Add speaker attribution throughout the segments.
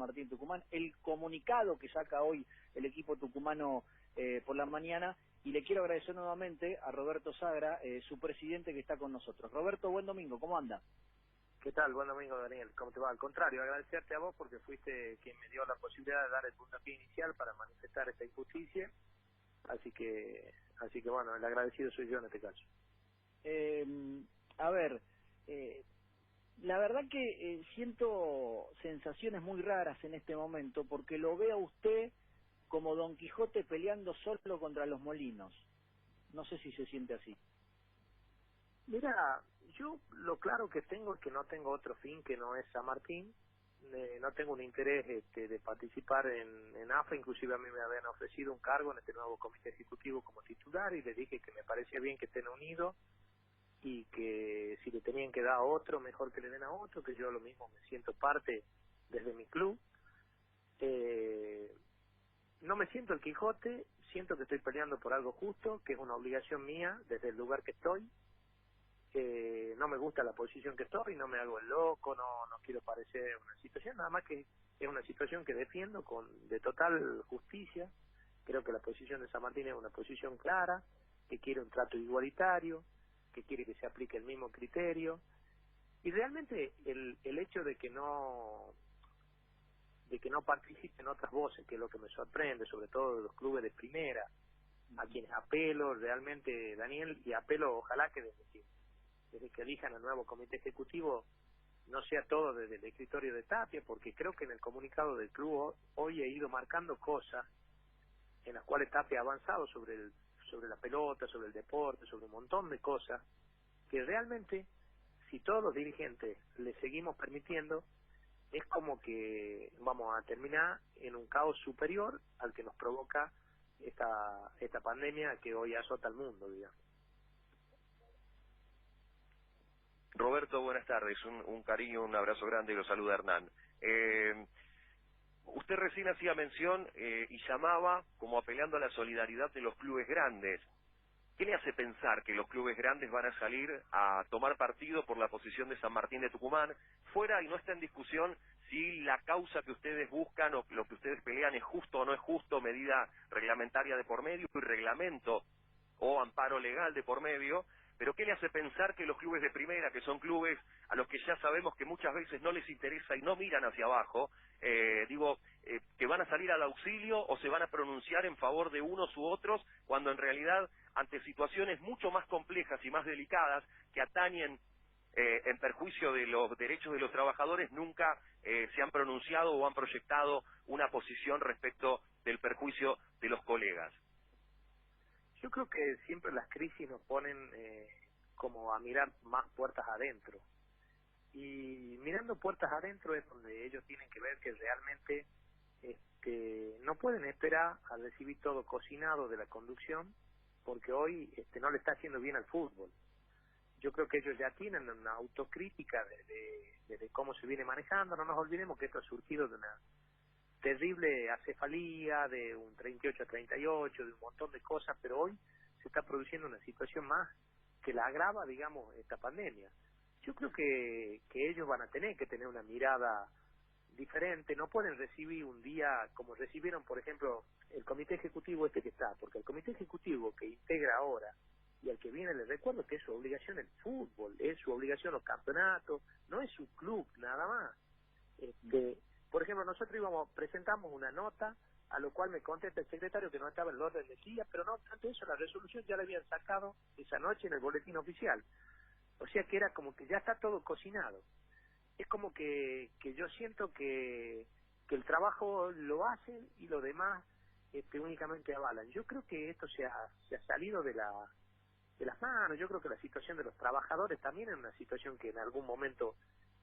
Speaker 1: Martín Tucumán, el comunicado que saca hoy el equipo tucumano eh, por la mañana y le quiero agradecer nuevamente a Roberto Sagra, eh, su presidente que está con nosotros. Roberto, buen domingo, ¿cómo anda?
Speaker 2: ¿Qué tal? Buen domingo, Daniel. ¿Cómo te va? Al contrario, agradecerte a vos porque fuiste quien me dio la posibilidad de dar el puntapié inicial para manifestar esta injusticia. Así que, así que bueno, el agradecido soy yo en este caso.
Speaker 1: Eh, a ver, eh, la verdad que eh, siento sensaciones muy raras en este momento porque lo veo a usted como Don Quijote peleando solo contra los molinos. No sé si se siente así.
Speaker 2: Mira, yo lo claro que tengo es que no tengo otro fin que no es San Martín. Eh, no tengo un interés este, de participar en, en AFA, inclusive a mí me habían ofrecido un cargo en este nuevo comité ejecutivo como titular y le dije que me parecía bien que estén unidos y que si le tenían que dar a otro, mejor que le den a otro, que yo lo mismo me siento parte desde mi club. Eh, no me siento el Quijote, siento que estoy peleando por algo justo, que es una obligación mía desde el lugar que estoy. Eh, no me gusta la posición que estoy, no me hago el loco, no, no quiero parecer una situación, nada más que es una situación que defiendo con de total justicia. Creo que la posición de San Martín es una posición clara, que quiere un trato igualitario, que quiere que se aplique el mismo criterio. Y realmente el, el hecho de que no de que no participen otras voces que es lo que me sorprende sobre todo de los clubes de primera a quienes apelo realmente Daniel y apelo ojalá que desde que desde que elijan el nuevo comité ejecutivo no sea todo desde el escritorio de Tapia porque creo que en el comunicado del club hoy he ido marcando cosas en las cuales Tapia ha avanzado sobre el sobre la pelota, sobre el deporte, sobre un montón de cosas, que realmente, si todos los dirigentes le seguimos permitiendo, es como que vamos a terminar en un caos superior al que nos provoca esta, esta pandemia que hoy azota al mundo, digamos.
Speaker 3: Roberto, buenas tardes. Un, un cariño, un abrazo grande y lo saluda Hernán. Eh, Usted recién hacía mención eh, y llamaba como apelando a la solidaridad de los clubes grandes. ¿Qué le hace pensar que los clubes grandes van a salir a tomar partido por la posición de San Martín de Tucumán? Fuera y no está en discusión si la causa que ustedes buscan o lo que ustedes pelean es justo o no es justo, medida reglamentaria de por medio y reglamento o amparo legal de por medio, pero ¿qué le hace pensar que los clubes de primera, que son clubes a los que ya sabemos que muchas veces no les interesa y no miran hacia abajo, eh, digo, eh, que van a salir al auxilio o se van a pronunciar en favor de unos u otros, cuando en realidad, ante situaciones mucho más complejas y más delicadas que atañen eh, en perjuicio de los derechos de los trabajadores, nunca se han pronunciado o han proyectado una posición respecto del perjuicio de los colegas.
Speaker 2: Yo creo que siempre las crisis nos ponen eh, como a mirar más puertas adentro. Y mirando puertas adentro es donde ellos tienen que ver que realmente este, no pueden esperar a recibir todo cocinado de la conducción porque hoy este, no le está haciendo bien al fútbol. Yo creo que ellos ya tienen una autocrítica de, de cómo se viene manejando. No nos olvidemos que esto ha surgido de una terrible acefalía, de un 38 a 38, de un montón de cosas, pero hoy se está produciendo una situación más que la agrava, digamos, esta pandemia. Yo creo que, que ellos van a tener que tener una mirada diferente, no pueden recibir un día como recibieron, por ejemplo, el comité ejecutivo este que está, porque el comité ejecutivo que integra ahora y al que viene les recuerdo que es su obligación el fútbol, es su obligación los campeonatos, no es su club nada más. Este, por ejemplo, nosotros íbamos, presentamos una nota, a lo cual me contesta el secretario que no estaba en el orden del día, pero no obstante eso, la resolución ya la habían sacado esa noche en el boletín oficial. O sea que era como que ya está todo cocinado. Es como que, que yo siento que, que el trabajo lo hacen y lo demás este, únicamente avalan. Yo creo que esto se ha, se ha salido de la de las manos. Yo creo que la situación de los trabajadores también es una situación que en algún momento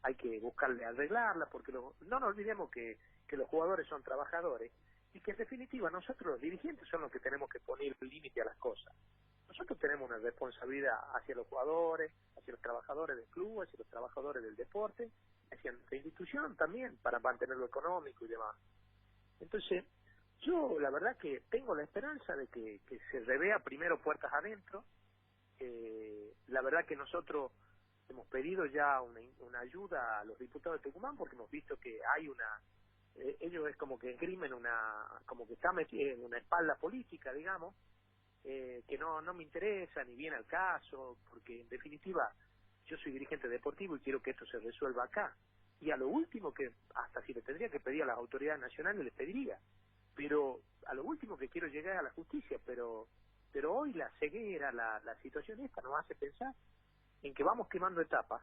Speaker 2: hay que buscarle arreglarla, porque no nos olvidemos que, que los jugadores son trabajadores y que en definitiva nosotros los dirigentes son los que tenemos que poner límite a las cosas. Nosotros tenemos una responsabilidad hacia los jugadores, hacia los trabajadores del club, hacia los trabajadores del deporte, hacia nuestra institución también, para mantenerlo económico y demás. Entonces, yo la verdad que tengo la esperanza de que, que se revea primero puertas adentro. Eh, la verdad que nosotros hemos pedido ya una, una ayuda a los diputados de Tucumán porque hemos visto que hay una eh, ellos es como que esgrimen una, como que está metido en una espalda política, digamos, eh, que no, no me interesa ni viene al caso, porque en definitiva yo soy dirigente deportivo y quiero que esto se resuelva acá. Y a lo último que, hasta si le tendría que pedir a las autoridades nacionales, les pediría. Pero a lo último que quiero llegar a la justicia, pero pero hoy la ceguera, la, la situación esta nos hace pensar en que vamos quemando etapas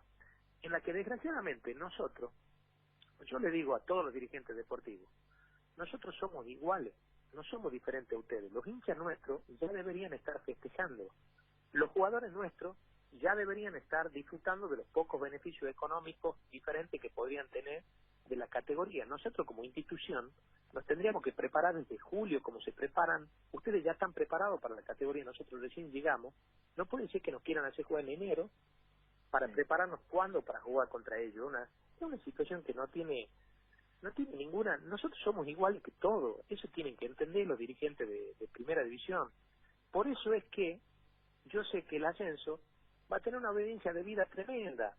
Speaker 2: en la que desgraciadamente nosotros, yo le digo a todos los dirigentes deportivos, nosotros somos iguales, no somos diferentes a ustedes. Los hinchas nuestros ya deberían estar festejando. Los jugadores nuestros ya deberían estar disfrutando de los pocos beneficios económicos diferentes que podrían tener de la categoría. Nosotros como institución nos tendríamos que preparar desde julio como se preparan. Ustedes ya están preparados para la categoría, nosotros recién llegamos. No puede ser que nos quieran hacer jugar en enero para prepararnos cuándo para jugar contra ellos. Una, es una situación que no tiene no tiene ninguna. Nosotros somos iguales que todos. Eso tienen que entender los dirigentes de, de primera división. Por eso es que yo sé que el ascenso va a tener una obediencia de vida tremenda.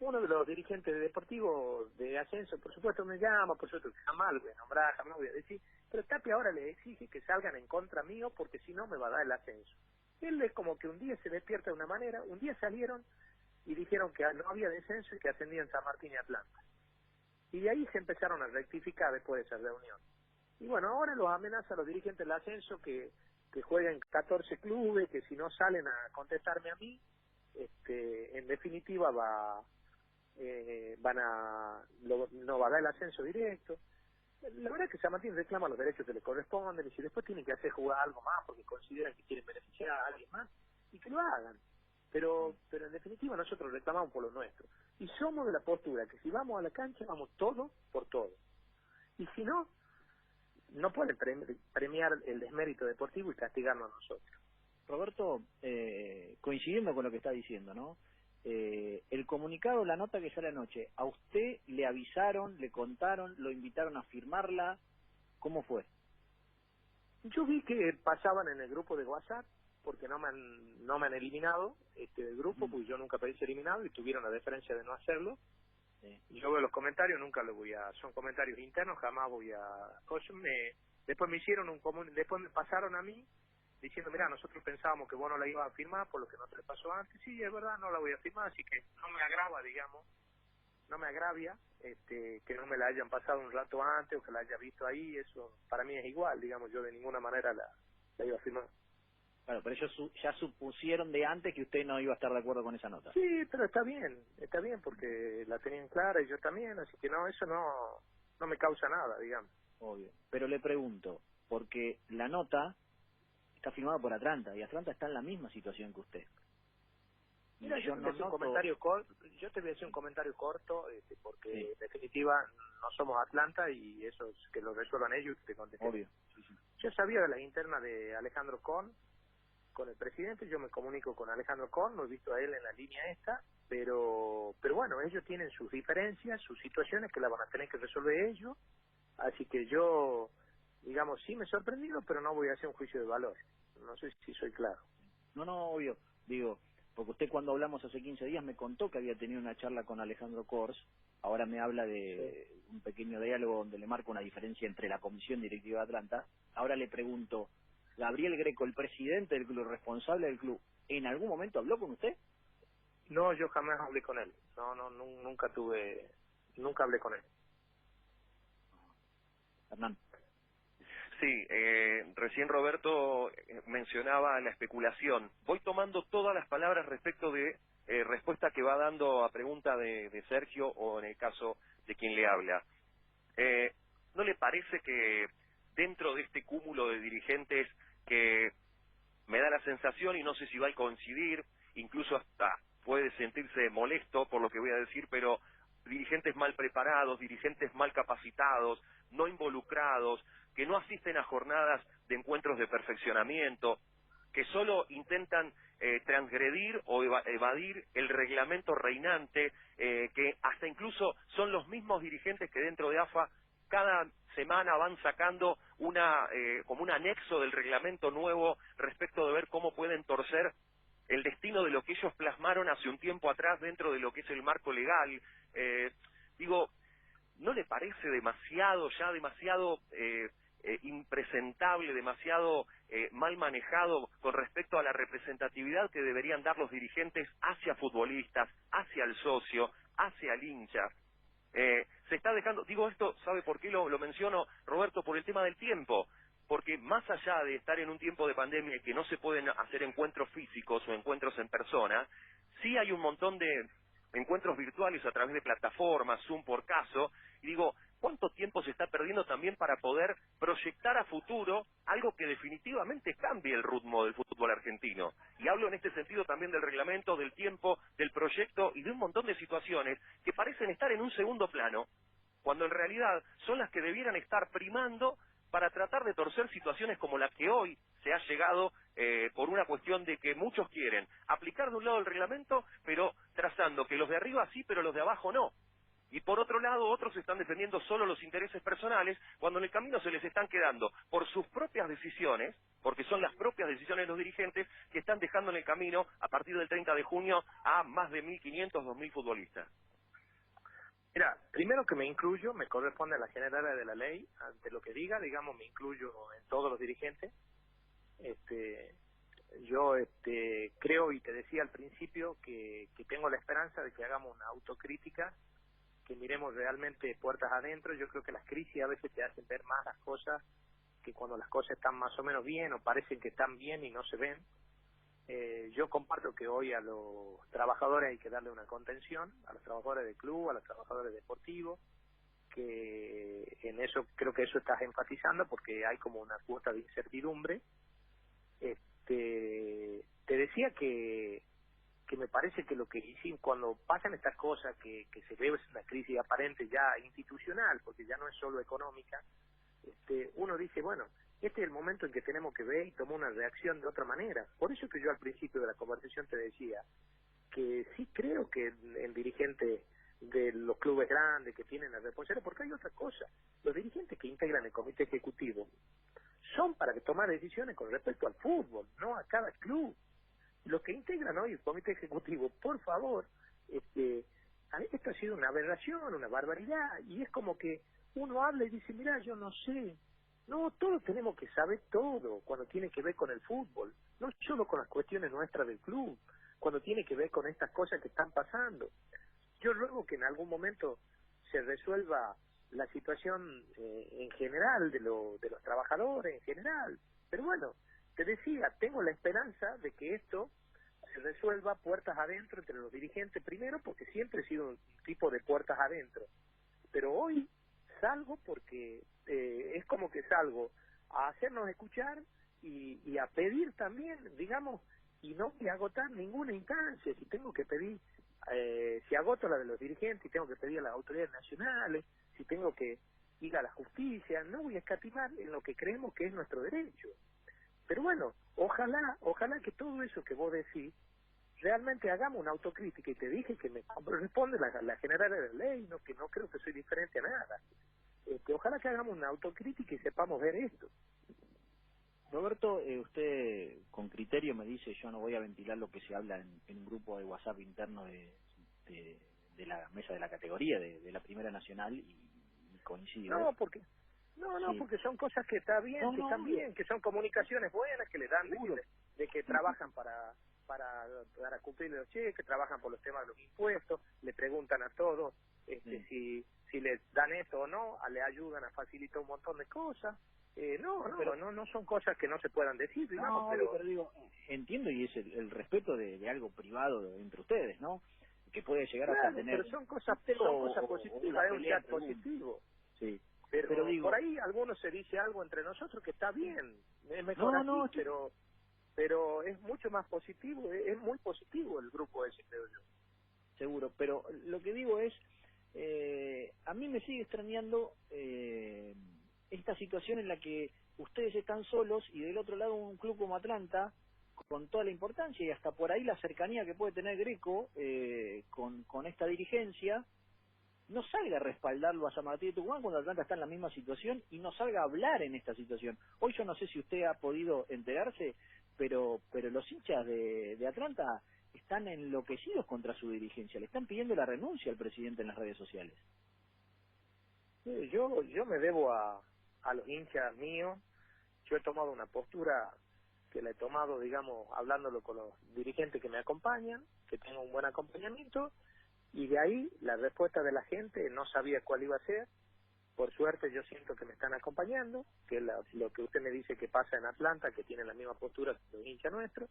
Speaker 2: Uno de los dirigentes de Deportivo de Ascenso, por supuesto, me llama, por supuesto, jamás lo voy a nombrar, jamás voy a decir, pero Tapia ahora le exige que salgan en contra mío porque si no me va a dar el ascenso. Él es como que un día se despierta de una manera, un día salieron y dijeron que no había descenso y que ascendían San Martín y Atlanta. Y de ahí se empezaron a rectificar después de esa reunión. Y bueno, ahora los amenaza a los dirigentes del ascenso que, que jueguen 14 clubes, que si no salen a contestarme a mí, este, en definitiva va eh, van a no va a dar el ascenso directo. La verdad es que San Martín reclama los derechos que le corresponden y si después tienen que hacer jugar algo más porque consideran que quieren beneficiar a alguien más y que lo hagan. Pero pero en definitiva nosotros reclamamos por lo nuestro. Y somos de la postura que si vamos a la cancha vamos todo por todo. Y si no no pueden premiar el desmérito deportivo y castigarnos a nosotros.
Speaker 1: Roberto, eh, coincidiendo con lo que está diciendo, ¿no? Eh, el comunicado, la nota que sale anoche, ¿a usted le avisaron, le contaron, lo invitaron a firmarla? ¿Cómo fue?
Speaker 2: Yo vi que pasaban en el grupo de WhatsApp, porque no me han, no me han eliminado este del grupo, mm. pues yo nunca pedí ser eliminado y tuvieron la deferencia de no hacerlo. Yo veo los comentarios, nunca los voy a, son comentarios internos, jamás voy a, me, después me hicieron un común, después me pasaron a mí diciendo, mira, nosotros pensábamos que vos no la ibas a firmar por lo que no te pasó antes. Sí, es verdad, no la voy a firmar, así que no me agrava, digamos, no me agravia este, que no me la hayan pasado un rato antes o que la haya visto ahí. Eso para mí es igual, digamos, yo de ninguna manera la, la iba a firmar.
Speaker 1: Claro, pero ellos ya supusieron de antes que usted no iba a estar de acuerdo con esa nota.
Speaker 2: Sí, pero está bien, está bien porque la tenían clara y yo también, así que no, eso no, no me causa nada, digamos.
Speaker 1: Obvio. Pero le pregunto, porque la nota está firmado por Atlanta y Atlanta está en la misma situación que usted.
Speaker 2: Mira, yo, no un comentario corto, yo te voy a hacer un comentario corto, este, porque en definitiva no somos Atlanta y eso es que lo resuelvan ellos te contesté.
Speaker 1: Obvio.
Speaker 2: Yo sabía de la interna de Alejandro Con con el presidente, yo me comunico con Alejandro Con, lo he visto a él en la línea esta, pero pero bueno, ellos tienen sus diferencias, sus situaciones que las van a tener que resolver ellos, así que yo digamos, sí me he sorprendido, pero no voy a hacer un juicio de valor. No sé si soy claro.
Speaker 1: No, no, obvio. Digo, porque usted cuando hablamos hace 15 días me contó que había tenido una charla con Alejandro Kors, ahora me habla de un pequeño diálogo donde le marca una diferencia entre la Comisión Directiva de Atlanta. Ahora le pregunto, Gabriel Greco, el presidente del club, responsable del club, ¿en algún momento habló con usted?
Speaker 2: No, yo jamás hablé con él. No, no, nunca tuve, nunca hablé con él.
Speaker 1: Hernán.
Speaker 3: Sí, eh, recién Roberto eh, mencionaba la especulación. Voy tomando todas las palabras respecto de eh, respuesta que va dando a pregunta de, de, Sergio o en el caso de quien le habla. Eh, ¿No le parece que dentro de este cúmulo de dirigentes que me da la sensación, y no sé si va a coincidir, incluso hasta puede sentirse molesto por lo que voy a decir, pero dirigentes mal preparados, dirigentes mal capacitados, no involucrados, que no asisten a jornadas de encuentros de perfeccionamiento, que solo intentan eh, transgredir o evadir el reglamento reinante, eh, que hasta incluso son los mismos dirigentes que dentro de AFA cada semana van sacando una eh, como un anexo del reglamento nuevo respecto de ver cómo pueden torcer el destino de lo que ellos plasmaron hace un tiempo atrás dentro de lo que es el marco legal. digo, ¿no le parece demasiado, ya demasiado eh, impresentable, demasiado eh, mal manejado con respecto a la representatividad que deberían dar los dirigentes hacia futbolistas, hacia el socio, hacia el hincha? Eh, se está dejando, digo esto, ¿sabe por qué lo, lo menciono, Roberto? Por el tema del tiempo porque más allá de estar en un tiempo de pandemia y que no se pueden hacer encuentros físicos o encuentros en persona, sí hay un montón de encuentros virtuales a través de plataformas, Zoom por caso, y digo, ¿cuánto tiempo se está perdiendo también para poder proyectar a futuro algo que definitivamente cambie el ritmo del fútbol argentino? Y hablo en este sentido también del reglamento, del tiempo, del proyecto y de un montón de situaciones que parecen estar en un segundo plano, cuando en realidad son las que debieran estar primando para tratar de torcer situaciones como la que hoy se ha llegado eh, por una cuestión de que muchos quieren aplicar de un lado el reglamento, pero trazando que los de arriba sí, pero los de abajo no. Y por otro lado, otros están defendiendo solo los intereses personales, cuando en el camino se les están quedando por sus propias decisiones, porque son las propias decisiones de los dirigentes que están dejando en el camino a partir del 30 de junio a más de 1.500, 2.000 futbolistas.
Speaker 2: Mira, primero que me incluyo, me corresponde a la general de la ley, ante lo que diga, digamos, me incluyo en todos los dirigentes. Este, yo este, creo y te decía al principio que, que tengo la esperanza de que hagamos una autocrítica, que miremos realmente puertas adentro. Yo creo que las crisis a veces te hacen ver más las cosas que cuando las cosas están más o menos bien o parecen que están bien y no se ven. Eh, yo comparto que hoy a los trabajadores hay que darle una contención, a los trabajadores de club, a los trabajadores deportivos, que en eso creo que eso estás enfatizando porque hay como una cuota de incertidumbre. Este, te decía que que me parece que lo que hicimos cuando pasan estas cosas que, que se ve una crisis aparente ya institucional porque ya no es solo económica este uno dice bueno este es el momento en que tenemos que ver y tomar una reacción de otra manera. Por eso que yo al principio de la conversación te decía que sí creo que el dirigente de los clubes grandes que tienen la responsabilidad, porque hay otra cosa, los dirigentes que integran el comité ejecutivo son para tomar decisiones con respecto al fútbol, no a cada club. Los que integran hoy el comité ejecutivo, por favor, este, esto ha sido una aberración, una barbaridad, y es como que uno habla y dice, mira, yo no sé, no, todos tenemos que saber todo cuando tiene que ver con el fútbol, no solo con las cuestiones nuestras del club, cuando tiene que ver con estas cosas que están pasando. Yo ruego que en algún momento se resuelva la situación eh, en general de, lo, de los trabajadores, en general. Pero bueno, te decía, tengo la esperanza de que esto se resuelva puertas adentro entre los dirigentes, primero porque siempre he sido un tipo de puertas adentro, pero hoy salgo porque eh, es como que salgo a hacernos escuchar y, y a pedir también, digamos, y no voy a agotar ninguna instancia, si tengo que pedir, eh, si agoto la de los dirigentes, y tengo que pedir a las autoridades nacionales, si tengo que ir a la justicia, no voy a escatimar en lo que creemos que es nuestro derecho. Pero bueno, ojalá, ojalá que todo eso que vos decís, realmente hagamos una autocrítica, y te dije que me corresponde la, la general de la ley, no que no creo que soy diferente a nada este, ojalá que hagamos una autocrítica y sepamos ver esto.
Speaker 1: Roberto, eh, usted con criterio me dice, yo no voy a ventilar lo que se habla en, un grupo de WhatsApp interno de, de, la mesa de la categoría, de, la Primera Nacional, y, coincido.
Speaker 2: No, porque no, no, porque son cosas que está bien, que están bien, que son comunicaciones buenas, que le dan de que, trabajan para para, para cumplir los cheques, trabajan por los temas de los impuestos, le preguntan a todos este, si si les dan esto o no, le ayudan a facilitar un montón de cosas. Eh, no, no, pero, no, no son cosas que no se puedan decir, digamos,
Speaker 1: pero... digo, entiendo y es el, respeto de, algo privado entre ustedes, ¿no? Que puede llegar a tener...
Speaker 2: pero son cosas, son cosas positivas, es un chat positivo.
Speaker 1: Sí.
Speaker 2: Pero, digo, por ahí algunos se dice algo entre nosotros que está bien, es mejor así, pero pero es mucho más positivo, es muy positivo el grupo ese, creo yo.
Speaker 1: Seguro, pero lo que digo es eh, a mí me sigue extrañando eh, esta situación en la que ustedes están solos y del otro lado un club como Atlanta con toda la importancia y hasta por ahí la cercanía que puede tener Greco eh, con, con esta dirigencia no salga a respaldarlo a San Martín de Tucumán cuando Atlanta está en la misma situación y no salga a hablar en esta situación. Hoy yo no sé si usted ha podido enterarse, pero pero los hinchas de, de Atlanta están enloquecidos contra su dirigencia, le están pidiendo la renuncia al presidente en las redes sociales.
Speaker 2: yo, yo me debo a, a los hinchas míos. Yo he tomado una postura que la he tomado, digamos, hablándolo con los dirigentes que me acompañan, que tengo un buen acompañamiento, y de ahí la respuesta de la gente no sabía cuál iba a ser. Por suerte yo siento que me están acompañando, que lo que usted me dice que pasa en Atlanta, que tiene la misma postura que los hinchas nuestros.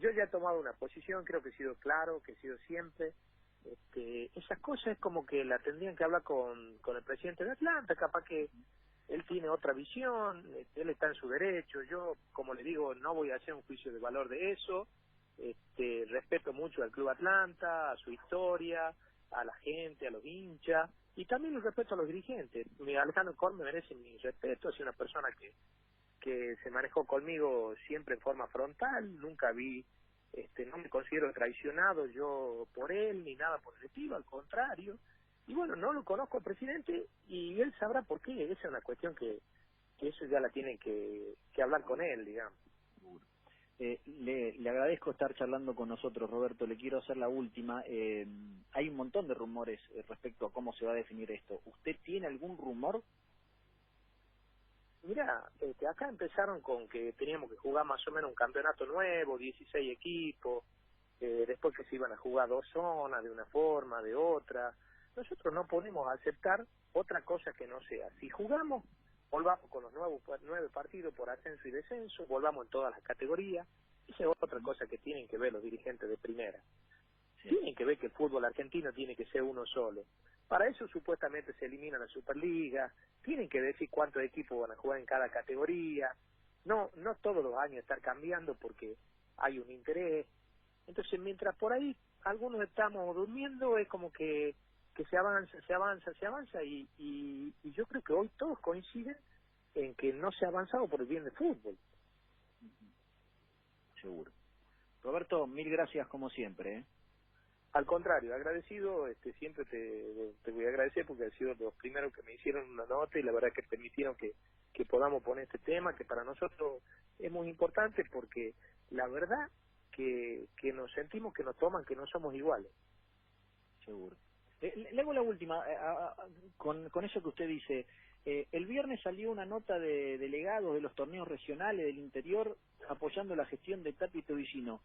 Speaker 2: Yo ya he tomado una posición, creo que he sido claro, que he sido siempre. Este, esas cosas es como que la tendrían que hablar con, con el presidente de Atlanta, capaz que él tiene otra visión, él está en su derecho, yo, como le digo, no voy a hacer un juicio de valor de eso, este, respeto mucho al Club Atlanta, a su historia, a la gente, a los hinchas, y también lo respeto a los dirigentes. Mi Alejandro Cor me merece mi respeto, es una persona que, que se manejó conmigo siempre en forma frontal, nunca vi, este, no me considero traicionado yo por él, ni nada por el estilo, al contrario, y bueno, no lo conozco al presidente y él sabrá por qué. Esa es una cuestión que, que eso ya la tienen que, que hablar con él, digamos.
Speaker 1: Eh, le, le, agradezco estar charlando con nosotros, Roberto. Le quiero hacer la última. Eh, hay un montón de rumores eh, respecto a cómo se va a definir esto. ¿Usted tiene algún rumor?
Speaker 2: Mira, este, acá empezaron con que teníamos que jugar más o menos un campeonato nuevo, 16 equipos, eh, después que se iban a jugar dos zonas de una forma, de otra nosotros no podemos aceptar otra cosa que no sea. Si jugamos, volvamos con los nuevos nueve partidos por ascenso y descenso, volvamos en todas las categorías. Esa es otra cosa que tienen que ver los dirigentes de primera. Tienen que ver que el fútbol argentino tiene que ser uno solo. Para eso supuestamente se elimina la Superliga, tienen que decir cuántos equipos van a jugar en cada categoría. No, no todos los años estar cambiando porque hay un interés. Entonces, mientras por ahí algunos estamos durmiendo, es como que que se avanza, se avanza, se avanza y, y, yo creo que hoy todos coinciden en que no se ha avanzado por el bien del fútbol.
Speaker 1: Seguro. Roberto, mil gracias como siempre. ¿eh?
Speaker 2: Al contrario, agradecido, este, siempre te, te voy a agradecer porque han sido los primeros que me hicieron una nota y la verdad que permitieron que, que podamos poner este tema que para nosotros es muy importante porque la verdad que, que nos sentimos que nos toman, que no somos iguales.
Speaker 1: Seguro. Eh, le hago la última, eh, con, eso que usted dice. Eh, el viernes salió una nota de delegados de los torneos regionales del interior apoyando la gestión de Tati Tobillino.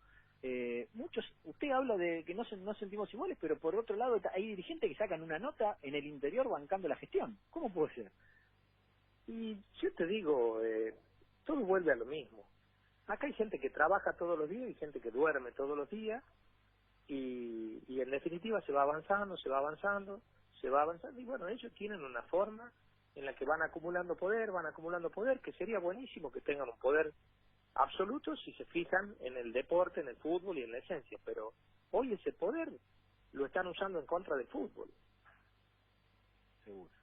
Speaker 1: Eh, muchos, usted habla de que no, no sentimos iguales, pero por otro lado hay dirigentes que sacan una nota en el interior bancando la gestión. ¿Cómo puede ser?
Speaker 2: Y yo te digo, eh, todo vuelve a lo mismo. Acá hay gente que trabaja todos los días y gente que duerme todos los días y, y en definitiva se va avanzando, se va avanzando, se va avanzando y bueno, ellos tienen una forma en la que van acumulando poder, van acumulando poder, que sería buenísimo que tengan un poder absoluto si se fijan en el deporte, en el fútbol y en la esencia, pero hoy ese poder lo están usando en contra del fútbol.
Speaker 1: Seguro.